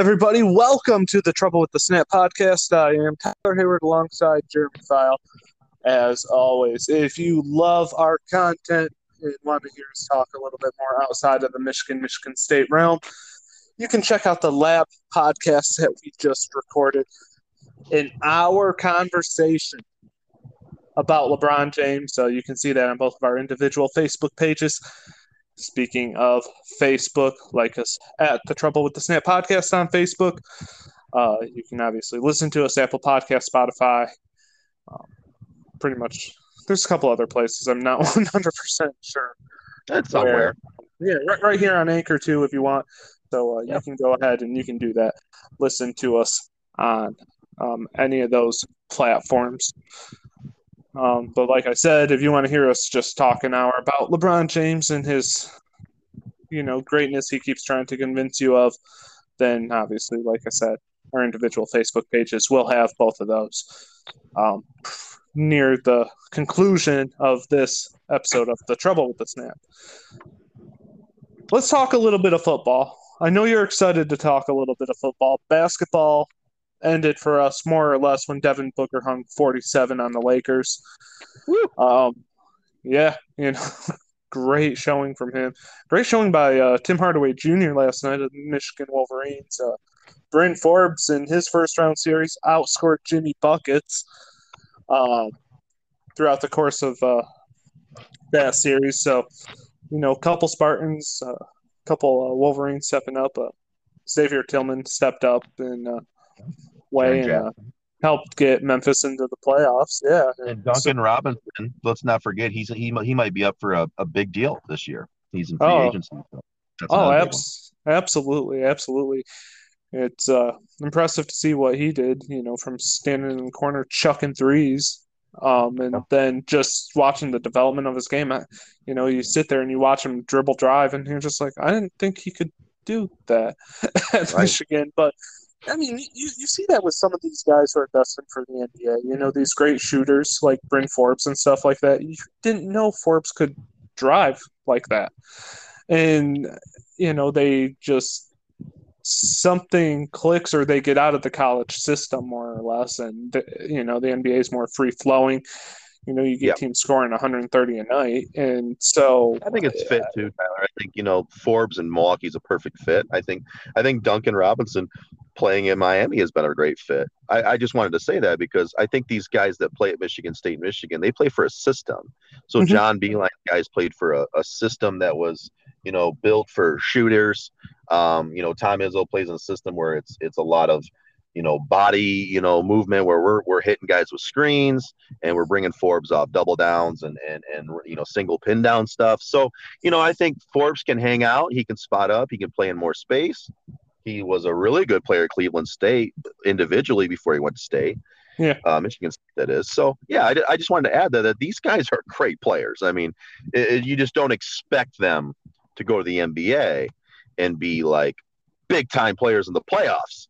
Everybody, welcome to the Trouble with the Snap podcast. I am Tyler Hayward alongside Jeremy File. As always, if you love our content and want to hear us talk a little bit more outside of the Michigan Michigan State realm, you can check out the Lab podcast that we just recorded. An hour conversation about LeBron James. So you can see that on both of our individual Facebook pages. Speaking of Facebook, like us at the Trouble with the Snap podcast on Facebook. Uh, you can obviously listen to us Apple Podcast, Spotify, um, pretty much. There's a couple other places. I'm not 100 percent sure. That's somewhere. Yeah, right, right here on Anchor too, if you want. So uh, yep. you can go ahead and you can do that. Listen to us on um, any of those platforms. Um, but like I said, if you want to hear us just talk an hour about LeBron James and his, you know, greatness he keeps trying to convince you of, then obviously, like I said, our individual Facebook pages will have both of those. Um, near the conclusion of this episode of The Trouble with the Snap. Let's talk a little bit of football. I know you're excited to talk a little bit of football. Basketball ended for us more or less when Devin Booker hung 47 on the Lakers. Um, yeah, you know, great showing from him. Great showing by uh, Tim Hardaway Jr. last night of the Michigan Wolverines. Uh, Bryn Forbes in his first round series outscored Jimmy Buckets um, throughout the course of uh, that series. So, you know, a couple Spartans, a uh, couple uh, Wolverines stepping up. Uh, Xavier Tillman stepped up and way and uh, helped get Memphis into the playoffs. Yeah, and Duncan so, Robinson. Let's not forget he's he he might be up for a, a big deal this year. He's in free oh, agency. So oh, abs- absolutely, absolutely. It's uh, impressive to see what he did. You know, from standing in the corner chucking threes. Um, and then just watching the development of his game, you know, you sit there and you watch him dribble drive, and you're just like, I didn't think he could do that at right. Michigan, but I mean, you, you see that with some of these guys who are destined for the NBA. You know, these great shooters like Bryn Forbes and stuff like that. You didn't know Forbes could drive like that. And, you know, they just something clicks or they get out of the college system more or less. And, you know, the NBA is more free flowing. You know, you get yep. teams scoring 130 a night, and so I think it's fit too, Tyler. I think you know Forbes and Milwaukee's a perfect fit. I think I think Duncan Robinson playing in Miami has been a great fit. I, I, just wanted to say that because I think these guys that play at Michigan State, Michigan, they play for a system. So mm-hmm. John Beilein guys played for a, a, system that was, you know, built for shooters. Um, you know, Tom Izzo plays in a system where it's it's a lot of, you know, body, you know, movement where we're we're hitting guys with screens and we're bringing Forbes off double downs and and and you know single pin down stuff. So you know, I think Forbes can hang out. He can spot up. He can play in more space. He was a really good player at Cleveland State individually before he went to state. Yeah, uh, Michigan State that is. So yeah, I, I just wanted to add that, that these guys are great players. I mean, it, you just don't expect them to go to the NBA and be like big time players in the playoffs,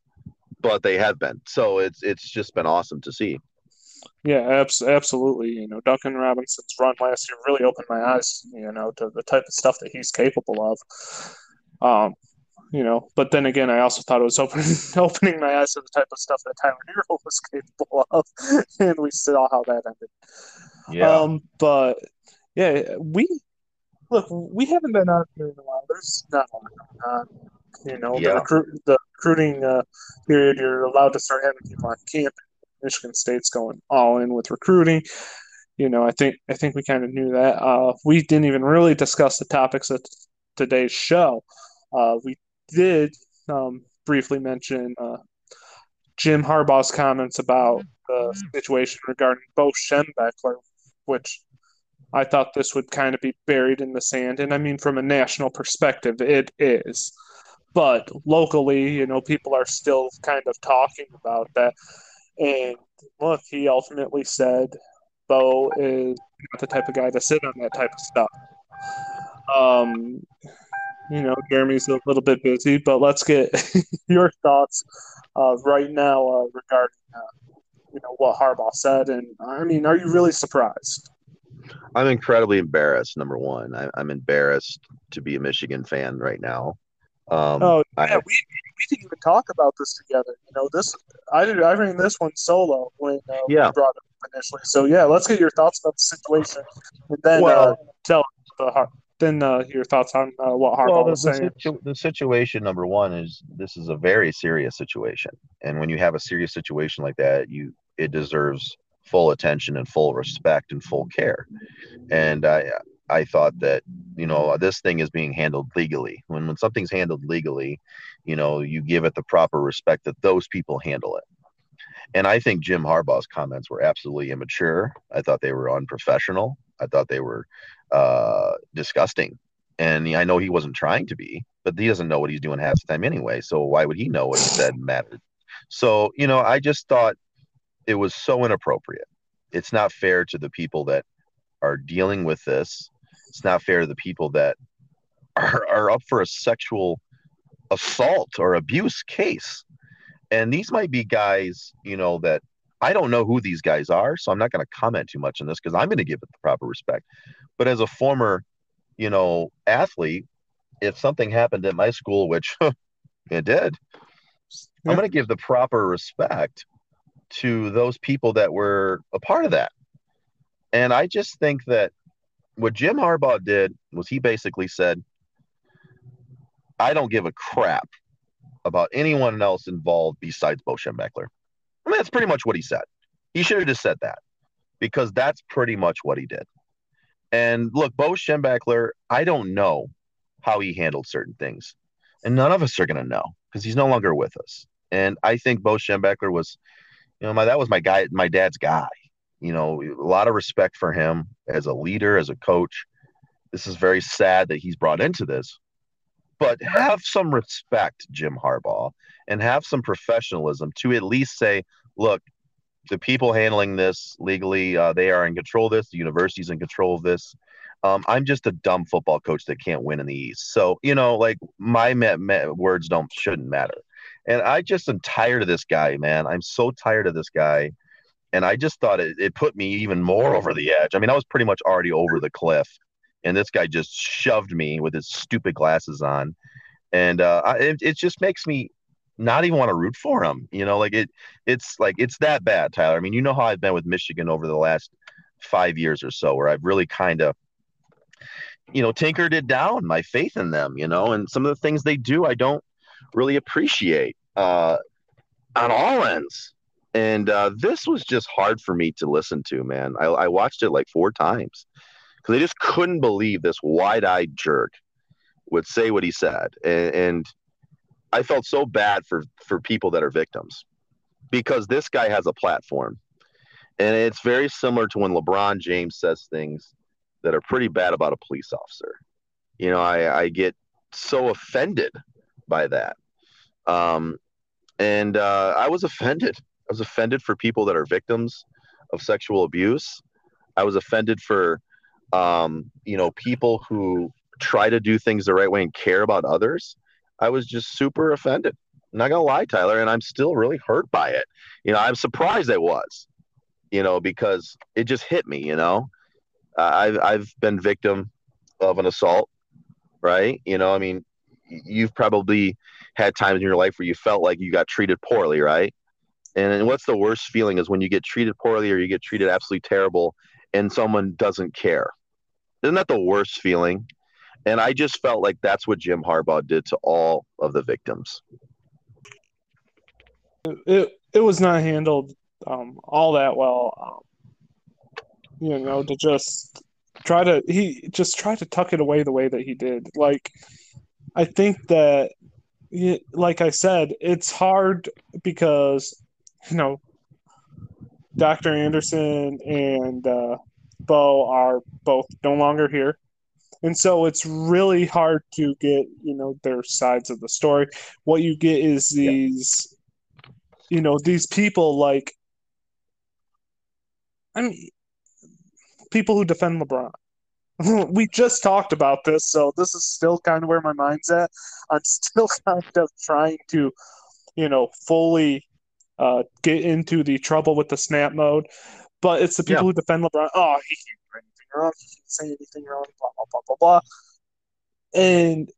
but they have been. So it's it's just been awesome to see. Yeah, abs- absolutely. You know, Duncan Robinson's run last year really opened my eyes. You know, to the type of stuff that he's capable of. Um, you know. But then again, I also thought it was opening opening my eyes to the type of stuff that Tyler Herro was capable of, and we saw how that ended. Yeah. Um, but yeah, we look. We haven't been out here in a while. There's not a lot going on. You know, yeah. the, recruit, the recruiting uh, period. You're allowed to start having people on camp. Michigan State's going all in with recruiting. You know, I think I think we kind of knew that. Uh, we didn't even really discuss the topics of today's show. Uh, we did um, briefly mention uh, Jim Harbaugh's comments about the mm-hmm. situation regarding Bo Schembechler, which I thought this would kind of be buried in the sand. And I mean, from a national perspective, it is. But locally, you know, people are still kind of talking about that. And look, he ultimately said Bo is not the type of guy to sit on that type of stuff. Um, you know, Jeremy's a little bit busy, but let's get your thoughts uh, right now uh, regarding uh, you know what Harbaugh said. And I mean, are you really surprised? I'm incredibly embarrassed. Number one, I, am embarrassed to be a Michigan fan right now. Um, oh yeah, I, we we didn't even talk about this together. You know, this I did. I ran this one solo when uh, Yeah. brought it up initially. So yeah, let's get your thoughts about the situation, and then uh, Well- tell the Har- then uh, your thoughts on uh, what Harbaugh Well, the, was the, situ- the situation number one is this is a very serious situation, and when you have a serious situation like that, you it deserves full attention and full respect and full care. And I I thought that you know this thing is being handled legally. When when something's handled legally, you know you give it the proper respect that those people handle it. And I think Jim Harbaugh's comments were absolutely immature. I thought they were unprofessional. I thought they were uh, disgusting. And I know he wasn't trying to be, but he doesn't know what he's doing half the time anyway. So why would he know what he said mattered? So, you know, I just thought it was so inappropriate. It's not fair to the people that are dealing with this. It's not fair to the people that are, are up for a sexual assault or abuse case. And these might be guys, you know, that I don't know who these guys are. So I'm not going to comment too much on this because I'm going to give it the proper respect. But as a former, you know, athlete, if something happened at my school, which it did, Yeah. I'm going to give the proper respect to those people that were a part of that. And I just think that what Jim Harbaugh did was he basically said, I don't give a crap about anyone else involved besides Bo Schembechler. I mean, that's pretty much what he said. He should have just said that because that's pretty much what he did. And look, Bo Schembechler, I don't know how he handled certain things. And none of us are going to know because he's no longer with us. And I think Bo Schembechler was, you know, my that was my guy, my dad's guy. You know, a lot of respect for him as a leader, as a coach. This is very sad that he's brought into this, but have some respect, Jim Harbaugh, and have some professionalism to at least say, look, the people handling this legally, uh, they are in control of this. The university's in control of this. Um, I'm just a dumb football coach that can't win in the East. So, you know, like my words don't shouldn't matter. And I just am tired of this guy, man. I'm so tired of this guy. And I just thought it, it put me even more over the edge. I mean, I was pretty much already over the cliff. And this guy just shoved me with his stupid glasses on. And uh, I, it, it just makes me not even want to root for him. You know, like it, it's like it's that bad, Tyler. I mean, you know how I've been with Michigan over the last five years or so, where I've really kind of, you know, tinkered it down, my faith in them, you know, and some of the things they do, I don't really appreciate uh, on all ends. And uh, this was just hard for me to listen to, man. I, I watched it like four times because I just couldn't believe this wide-eyed jerk would say what he said, and, and I felt so bad for for people that are victims because this guy has a platform, and it's very similar to when LeBron James says things that are pretty bad about a police officer. You know, I, I get so offended by that, um, and uh, I was offended. I was offended for people that are victims of sexual abuse. I was offended for, um, you know, people who try to do things the right way and care about others. I was just super offended. I'm not gonna lie, Tyler, and I'm still really hurt by it. You know, I'm surprised it was, you know, because it just hit me. You know, I've I've been victim of an assault, right? You know, I mean, you've probably had times in your life where you felt like you got treated poorly, right? And what's the worst feeling is when you get treated poorly or you get treated absolutely terrible and someone doesn't care. Isn't that the worst feeling? And I just felt like that's what Jim Harbaugh did to all of the victims. it it was not handled um, all that well. Um, you know, to just try to he just tried to tuck it away the way that he did. Like, I think that, like I said, it's hard because you know, Dr. Anderson and uh, Bo are both no longer here. And so it's really hard to get, you know, their sides of the story. What you get is Yeah. these you know these people like i mean people who defend lebron. We just talked about this so this is still kind of where my mind's at. I'm still kind of trying to you know fully uh, get into the trouble with the snap mode. But it's the people who defend lebron. Oh he can't do anything wrong he can't say anything wrong blah blah blah blah blah and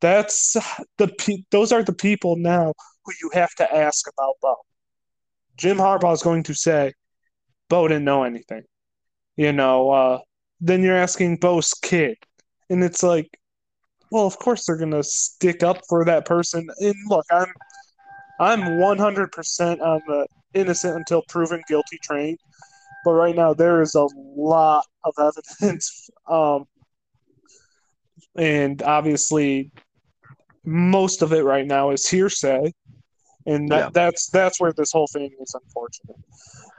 that's the those are the people now who you have to ask about Bo. Jim Harbaugh is going to say, Bo didn't know anything. You know, uh, then you're asking Bo's kid. And it's like, well, of course they're gonna stick up for that person. And look, I'm I'm 100% on the innocent until proven guilty train, but right now there is a lot of evidence, um, and obviously most of it right now is hearsay, and that, yeah. that's that's where this whole thing is unfortunate.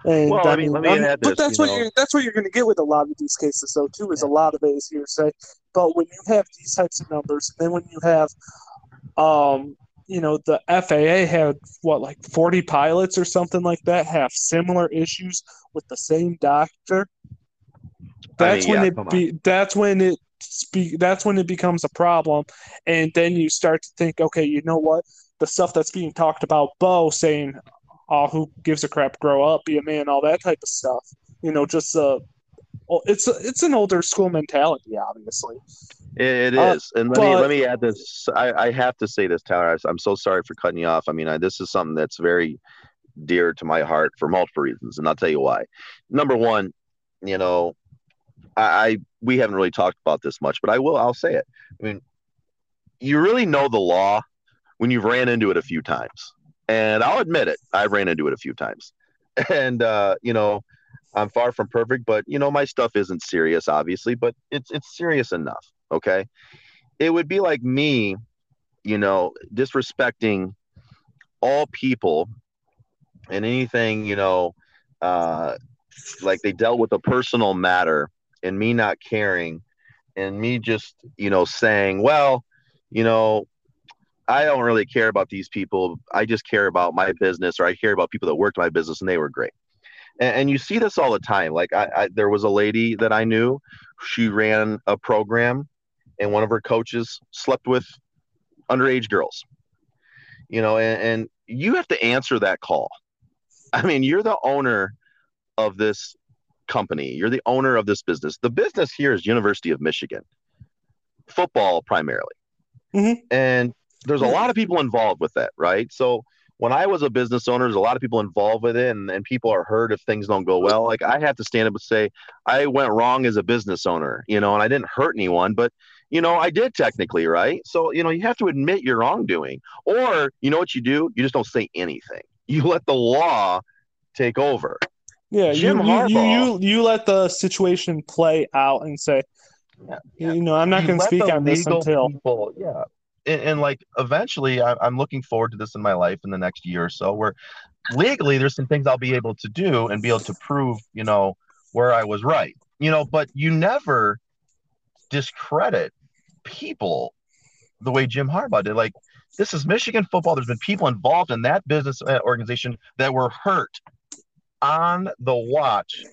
And well, I mean, let me add this, but that's what know. you're that's what you're going to get with a lot of these cases, though. Too is yeah. a lot of it is hearsay. But when you have these types of numbers, and then when you have, um, you know, the FAA had what like 40 pilots or something like that have similar issues with the same doctor. That's I mean, when yeah, it be. That's when it speak. That's when it becomes a problem, and then you start to think, okay, you know what? The stuff that's being talked about, Bo saying, "Oh, who gives a crap? Grow up, be a man," all that type of stuff. You know, just uh, uh, it's a, it's an older school mentality, obviously. It uh, uh, and let but, me let me add this. I, I have to say this, Tyler. I'm so sorry for cutting you off. I mean, I, this is something that's very dear to my heart for multiple reasons, and I'll tell you why. Number one, you know, I, I we haven't really talked about this much, but I will. I'll say it. I mean, you really know the law when you've ran into it a few times, and I'll admit it. I've ran into it a few times, and uh, you know, I'm far from perfect, but you know, my stuff isn't serious, obviously, but it's it's serious enough. Okay. It would be like me, you know, disrespecting all people and anything, you know, uh, like they dealt with a personal matter and me not caring and me just, you know, saying, well, you know, I don't really care about these people. I just care about my business or I care about people that worked my business and they were great. And, and you see this all the time. Like I, I, there was a lady that I knew, she ran a program and one of her coaches slept with underage girls. You know, and, and you have to answer that call. I mean, you're the owner of this company. You're the owner of this business. The business here is University of Michigan, football primarily, mm-hmm. and there's a lot of people involved with that, right? So when I was a business owner, there's a lot of people involved with it, and, and people are hurt if things don't go well. Like I have to stand up and say I went wrong as a business owner, you know, and I didn't hurt anyone, but you know, I did technically, right? So, you know, you have to admit your wrongdoing. Or, you know what you do? You just don't say anything. You let the law take over. Yeah, Jim you, Harbaugh, you, you, you let the situation play out and say, yeah, yeah. you know, I'm not going to speak on this until. People, yeah. And, and, like eventually, I, I'm looking forward to this in my life in the next year or so, where legally there's some things I'll be able to do and be able to prove, you know, where I was right. You know, but you never discredit people the way Jim Harbaugh did. Like, this is Michigan football. There's been people involved in that business uh, organization that were hurt on the watch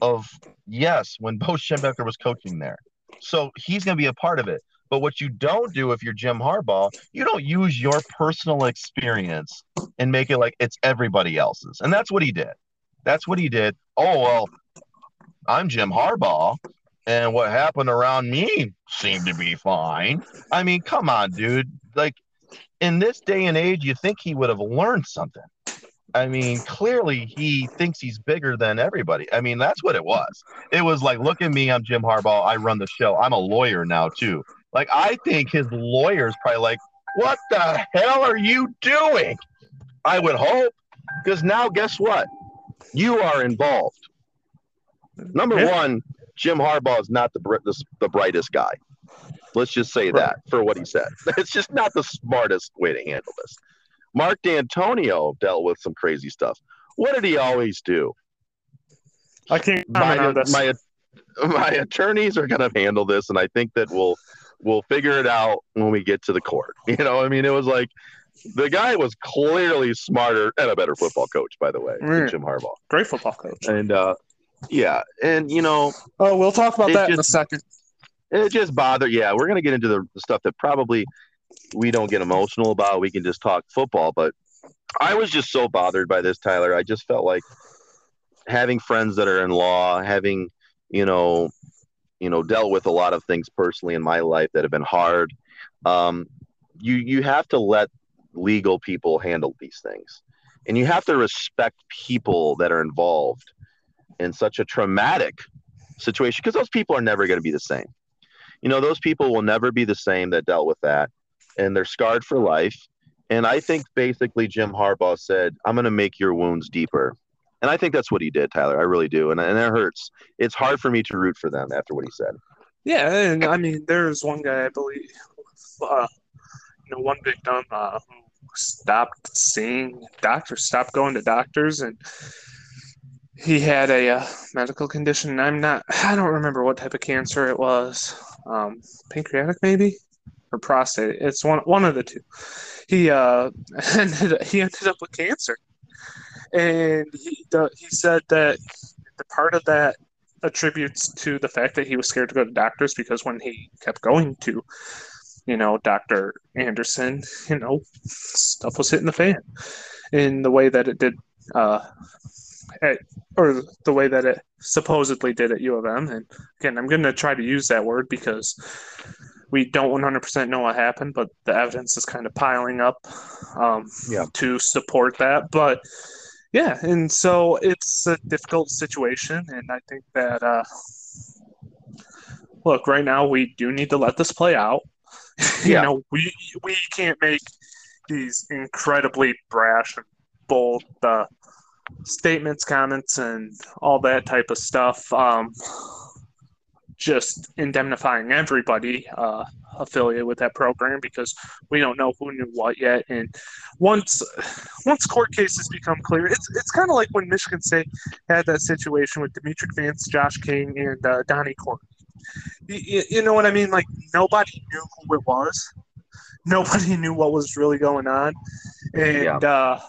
of, yes, when Bo Schembechler was coaching there. So he's going to be a part of it. But what you don't do if you're Jim Harbaugh, you don't use your personal experience and make it like it's everybody else's. And that's what he did. That's what he did. Oh, well, I'm Jim Harbaugh and what happened around me seemed to be fine. I mean, come on, dude. Like in this day and age, you think he would have learned something. I mean, clearly he thinks he's bigger than everybody. I mean, that's what it was. It was like, look at me, I'm Jim Harbaugh. I run the show. I'm a lawyer now too. Like, I think his lawyer's probably like, what the hell are you doing? I would hope, because now guess what? You are involved. Number yeah. one, Jim Harbaugh is not the, the, the brightest guy. Let's just say that for what he said. It's just not the smartest way to handle this. Mark Dantonio dealt with some crazy stuff. What did he always do? I can't my, my, my attorneys are going to handle this, and I think that we'll we'll figure it out when we get to the court. You know, I mean, it was like the guy was clearly smarter and a better football coach, by the way, mm. Jim Harbaugh. Great football coach. And uh, yeah, and you know, oh, we'll talk about that just, in a second. It just bothered. Yeah, we're gonna get into the stuff that probably we don't get emotional about. We can just talk football, but I was just so bothered by this, Tyler. I just felt like having friends that are in law, having you know, you know, dealt with a lot of things personally in my life that have been hard. Um, you you have to let legal people handle these things, and you have to respect people that are involved in such a traumatic situation because those people are never going to be the same. You know, those people will never be the same that dealt with that, and they're scarred for life. And I think basically Jim Harbaugh said, "I'm going to make your wounds deeper." And I think that's what he did, Tyler. I really do, and and it hurts. It's hard for me to root for them after what he said. Yeah, and I mean, there's one guy I believe, uh, you know, one victim uh, who stopped seeing doctors, stopped going to doctors, and he had a uh, medical condition. I'm not, I don't remember what type of cancer it was. Um, pancreatic, maybe, or prostate. It's one one of the two. He uh, ended, he ended up with cancer, and he he said that the part of that attributes to the fact that he was scared to go to doctors because when he kept going to you know, Dr. Anderson, you know, stuff was hitting the fan in the way that it did, uh, at, or the way that it supposedly did at U of M. And again, I'm going to try to use that word because we don't 100% know what happened, but the evidence is kind of piling up um, yeah. to support that. But yeah, and so it's a difficult situation. And I think that, uh, look, right now we do need to let this play out. you yeah. know, we we can't make these incredibly brash and bold uh, statements, comments, and all that type of stuff. Um, just indemnifying everybody uh, affiliated with that program because we don't know who knew what yet. And once once court cases become clear, it's it's kind of like when Michigan State had that situation with Demetric Vance, Josh King, and uh, Donnie Courtney. You, you know what I mean? Like nobody knew who it was. Nobody knew what was really going on, and yeah. uh,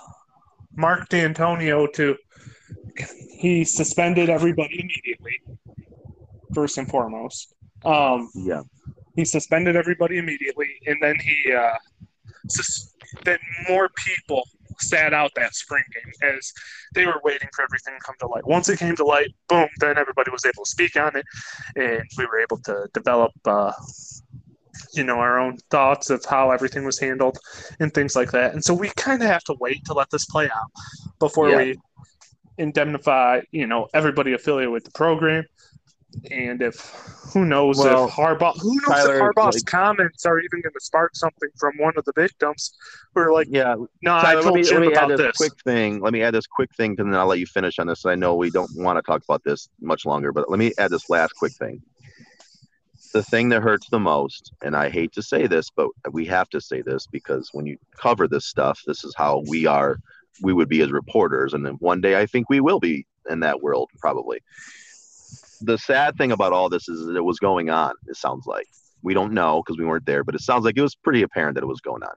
Mark Dantonio to he suspended everybody immediately. First and foremost, um, yeah, he suspended everybody immediately, and then he uh, sus- then more people sat out that spring game as they were waiting for everything to come to light. Once it came to light, boom, then everybody was able to speak on it, and we were able to develop, uh, you know, our own thoughts of how everything was handled and things like that. And so we kind of have to wait to let this play out before yeah. we indemnify, you know, everybody affiliated with the program and if who knows well, if Harbaugh, who knows Tyler, if Harbaugh's like, comments are even going to spark something from one of the victims who are like, yeah, no, Tyler, I told let me, Jim let me about add this, Quick thing. Let me add this quick thing, and then I'll let you finish on this. I know we don't want to talk about this much longer, but let me add this last quick thing. The thing that hurts the most, and I hate to say this, but we have to say this because when you cover this stuff, this is how we are. We would be as reporters, and then one day I think we will be in that world probably the sad thing about all this is that it was going on. It sounds like we don't know because we weren't there, but it sounds like it was pretty apparent that it was going on,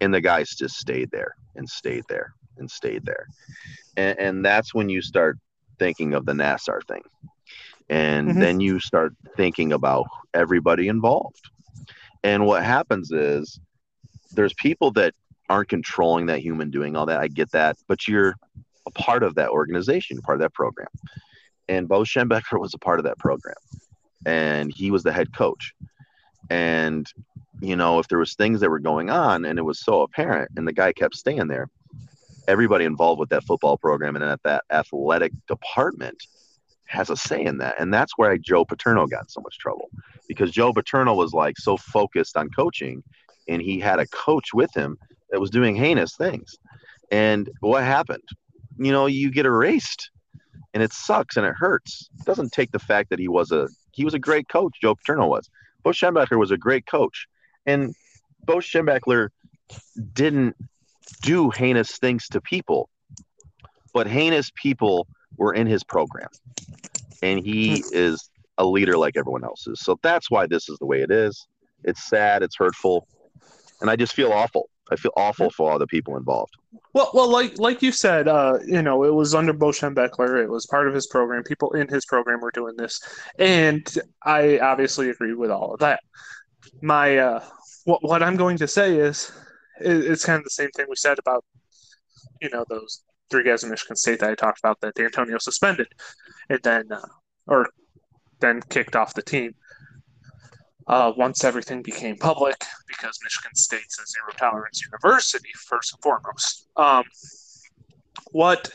and the guys just stayed there and stayed there and stayed there, and, and that's when you start thinking of the Nassar thing, and mm-hmm. then you start thinking about everybody involved, and what happens is there's people that aren't controlling that human doing all that. I get that, but you're a part of that organization, part of that program and Bo Schembechler was a part of that program, and he was the head coach. And you know, if there was things that were going on, and it was so apparent, and the guy kept staying there, everybody involved with that football program and at that athletic department has a say in that. And that's where Joe Paterno got so much trouble because Joe Paterno was like so focused on coaching and he had a coach with him that was doing heinous things. And what happened? You know, you get erased and it sucks and it hurts. It doesn't take the fact that he was a he was a great coach. Joe Paterno was. Bo Schembechler was a great coach, and Bo Schembechler didn't do heinous things to people, but heinous people were in his program, and he is a leader like everyone else is. So that's why this is the way it is. It's sad. It's hurtful, and I just feel awful. I feel awful for all the people involved. Well, well, like like you said, uh, you know, it was under Bo Schembechler. It was part of his program. People in his program were doing this, and I obviously agree with all of that. My uh, what what I'm going to say is, it's kind of the same thing we said about, you know, those three guys in Michigan State that I talked about that Dantonio suspended, and then uh, or then kicked off the team. uh, once everything became public, because Michigan State's a zero tolerance university, first and foremost. Um, what,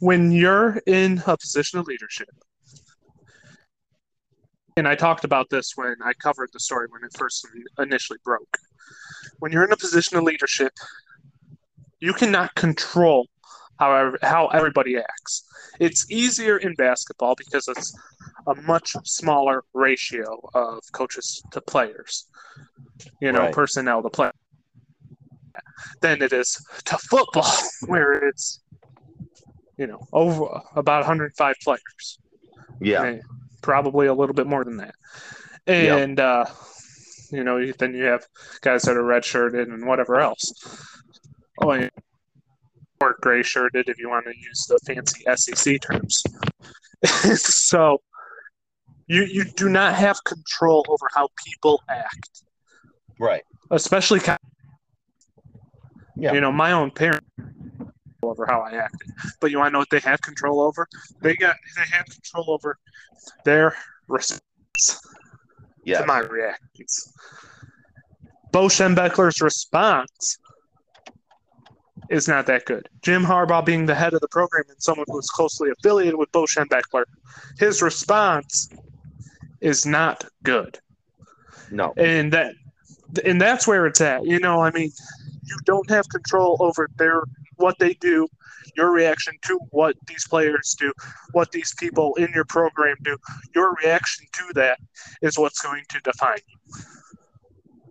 when you're in a position of leadership, and I talked about this when I covered the story when it first initially broke. When you're in a position of leadership, you cannot control how, how everybody acts. It's easier in basketball because it's a much smaller ratio of coaches to players, you know, right. personnel to play, than it is to football, where it's, you know, over about 105 players. Yeah. And probably a little bit more than that. And, yep. uh, you know, then you have guys that are redshirted and whatever else. Oh, yeah. Or gray shirted if you want to use the fancy SEC terms. so you you do not have control over how people act. Right. Especially yeah. you know, my own parents over how I acted. But you want to know what they had control over? They got they had control over their response yeah. to my reactions. Bo Schembechler's response is not that good. Jim Harbaugh being the head of the program and someone who's closely affiliated with Bo Schembechler, his response is not good. No. And that and that's where it's at. You know, I mean, you don't have control over their what they do, your reaction to what these players do, what these people in your program do. Your reaction to that is what's going to define you.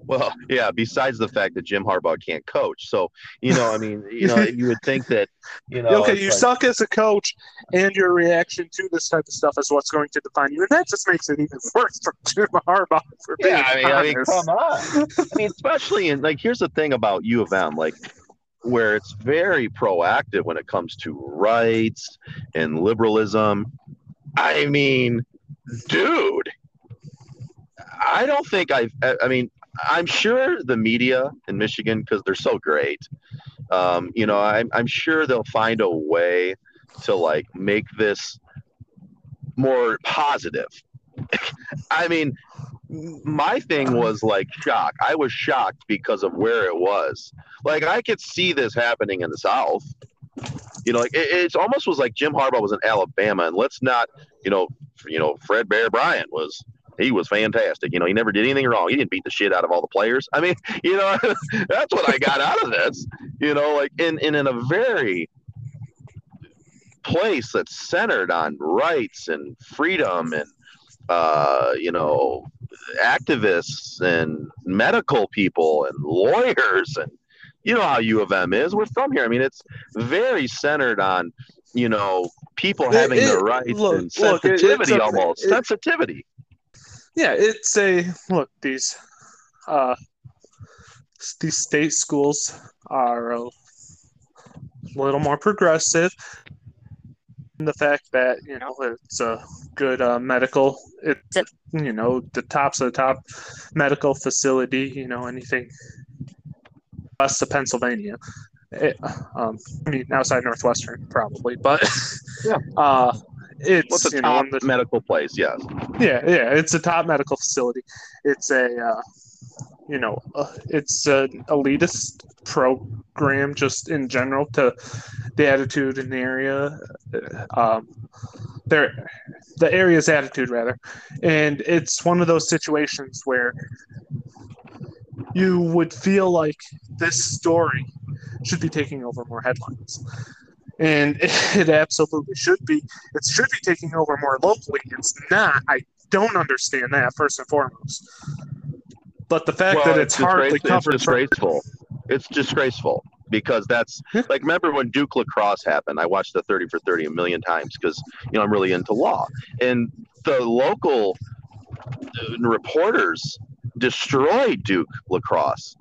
Well, yeah. Besides the fact that Jim Harbaugh can't coach, so you know, I mean, you know, you would think that you know. Okay, you like, suck as a coach, and your reaction to this type of stuff is what's going to define you, and that just makes it even worse for Jim Harbaugh. For yeah, I mean, I mean, come on. I mean, especially in like, here's the thing about U of M, like where it's very proactive when it comes to rights and liberalism. I mean, dude, I don't think I've, I mean, I'm sure the media in Michigan, because they're so great, um, you know, I'm, I'm sure they'll find a way to like make this more positive. I mean, my thing was like shock. I was shocked because of where it was. Like I could see this happening in the South. You know, like it, it's almost was like Jim Harbaugh was in Alabama, and let's not, you know, you know, Fred Bear Bryant was he was fantastic. You know, he never did anything wrong. He didn't beat the shit out of all the players. I mean, you know, that's what I got out of this. You know, like in, in in a very place that's centered on rights and freedom and uh, you know activists and medical people and lawyers and you know how U of M is. We're from here. I mean, it's very centered on you know people having it, the rights look, and sensitivity look, a, almost it, sensitivity. Yeah, it's a look. These uh, these state schools are a little more progressive. The fact that you know it's a good uh, medical it's you know the tops of the top medical facility you know anything west of pennsylvania. It, um, i mean outside northwestern probably but yeah. uh it's What's a top know, the, medical place? Yes. yeah yeah yeah, it's a top medical facility it's a uh, you know, uh, it's an elitist program just in general to the attitude in the area. Uh, um, there, the area's attitude rather, and it's one of those situations where you would feel like this story should be taking over more headlines. And it absolutely should be. It should be taking over more locally. It's not. I don't understand that, first and foremost. But the fact well, that it's, it's hardly covered. It's disgraceful. It's disgraceful because that's like remember when Duke lacrosse happened. I watched the 30 for 30 a million times because you know I'm really into law. And the local uh, reporters destroyed Duke lacrosse.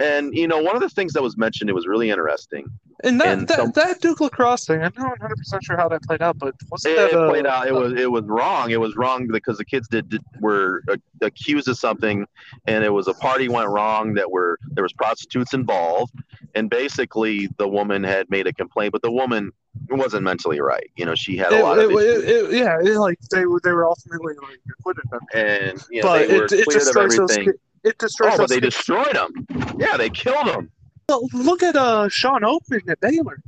And you know, one of the things that was mentioned, it was really interesting. And that and that, some, that Duke lacrosse thing, I'm not 100 percent sure how that played out, but wasn't it, that it played out? It was it was wrong. It was wrong because the kids did, did were uh, accused of something, and it was a party went wrong that were there was prostitutes involved, and basically the woman had made a complaint, but the woman wasn't mentally right. You know, she had a It- lot of it- it- yeah, it, like they were they were ultimately like acquitted them, and you know, but they were it, it destroys those. everything. ki- It destroys Oh, but they kids. destroyed them. Yeah, they killed him. Well, look at uh Shawn Oakman at Baylor.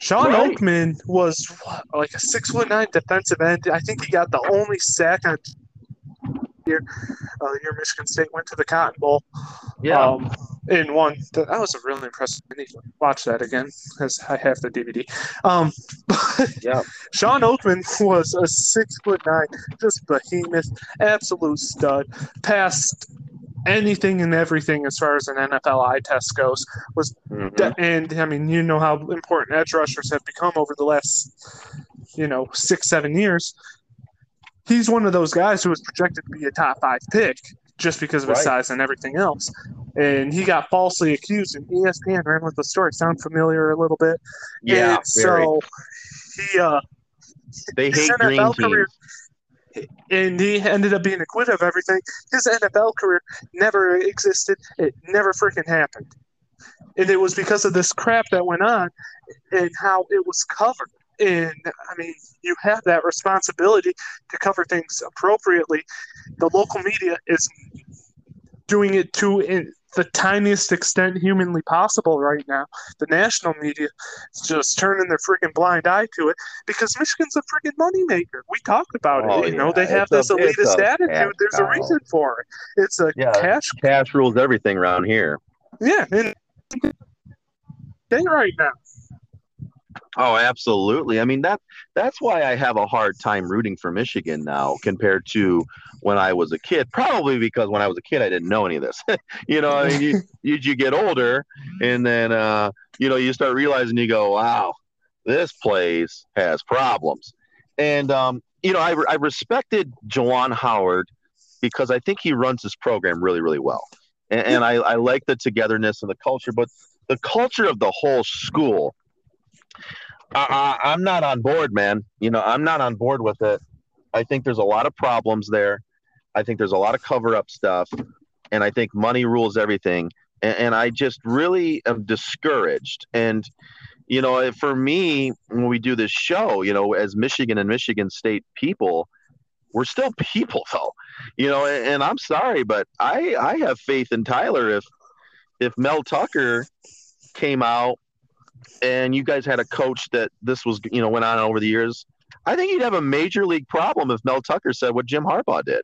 Shawn Right. Oakman was what, like a six foot nine defensive end. I think he got the only sack on year. Uh, year Michigan State went to the Cotton Bowl. Yeah, Um, in one, that was a really impressive. I need to watch that again because I have the DVD. Um, yeah. Shawn Oakman was a six foot nine, just behemoth, absolute stud. Passed anything and everything as far as an NFL eye test goes. Mhm. Da- And I mean, you know how important edge rushers have become over the last, you know, six, seven years. He's one of those guys who was projected to be a top five pick just because of his Right. size and everything else. And he got falsely accused, and ESPN ran with the story. Sound familiar a little bit? Yeah, so he, uh, They his hate green NFL teams. And he ended up being acquitted of everything. His NFL career never existed. It never freaking happened. And it was because of this crap that went on and how it was covered. And I mean, you have that responsibility to cover things appropriately. The local media is doing it to the tiniest extent humanly possible right now. The national media is just turning their freaking blind eye to it because Michigan's a freaking moneymaker. We talked about Oh, it. You know, yeah. they have It's this elitist attitude. There's a reason for it. It's a Yeah. cash. Cash rules everything around here. Yeah, and thing right now. Oh, absolutely. I mean that that's why I have a hard time rooting for Michigan now compared to when I was a kid. Probably because when I was a kid I didn't know any of this. you know, I mean, you, you you get older and then uh, you know you start realizing you go, wow, this place has problems. And um, you know, I I respected Juwan Howard because I think he runs his program really really well, and, and I I like the togetherness and the culture, but the culture of the whole school. I, I'm not on board, man. You know, I'm not on board with it. I think there's a lot of problems there. I think there's a lot of cover up stuff. And I think money rules everything. And, and I just really am discouraged. And, you know, for me, when we do this show, you know, as Michigan and Michigan State people, we're still people, though. You know, and, and I'm sorry, but I, I have faith in Tyler. If, if Mel Tucker came out and you guys had a coach that this was, you know, went on over the years, I think you'd have a major league problem if Mel Tucker said what Jim Harbaugh did.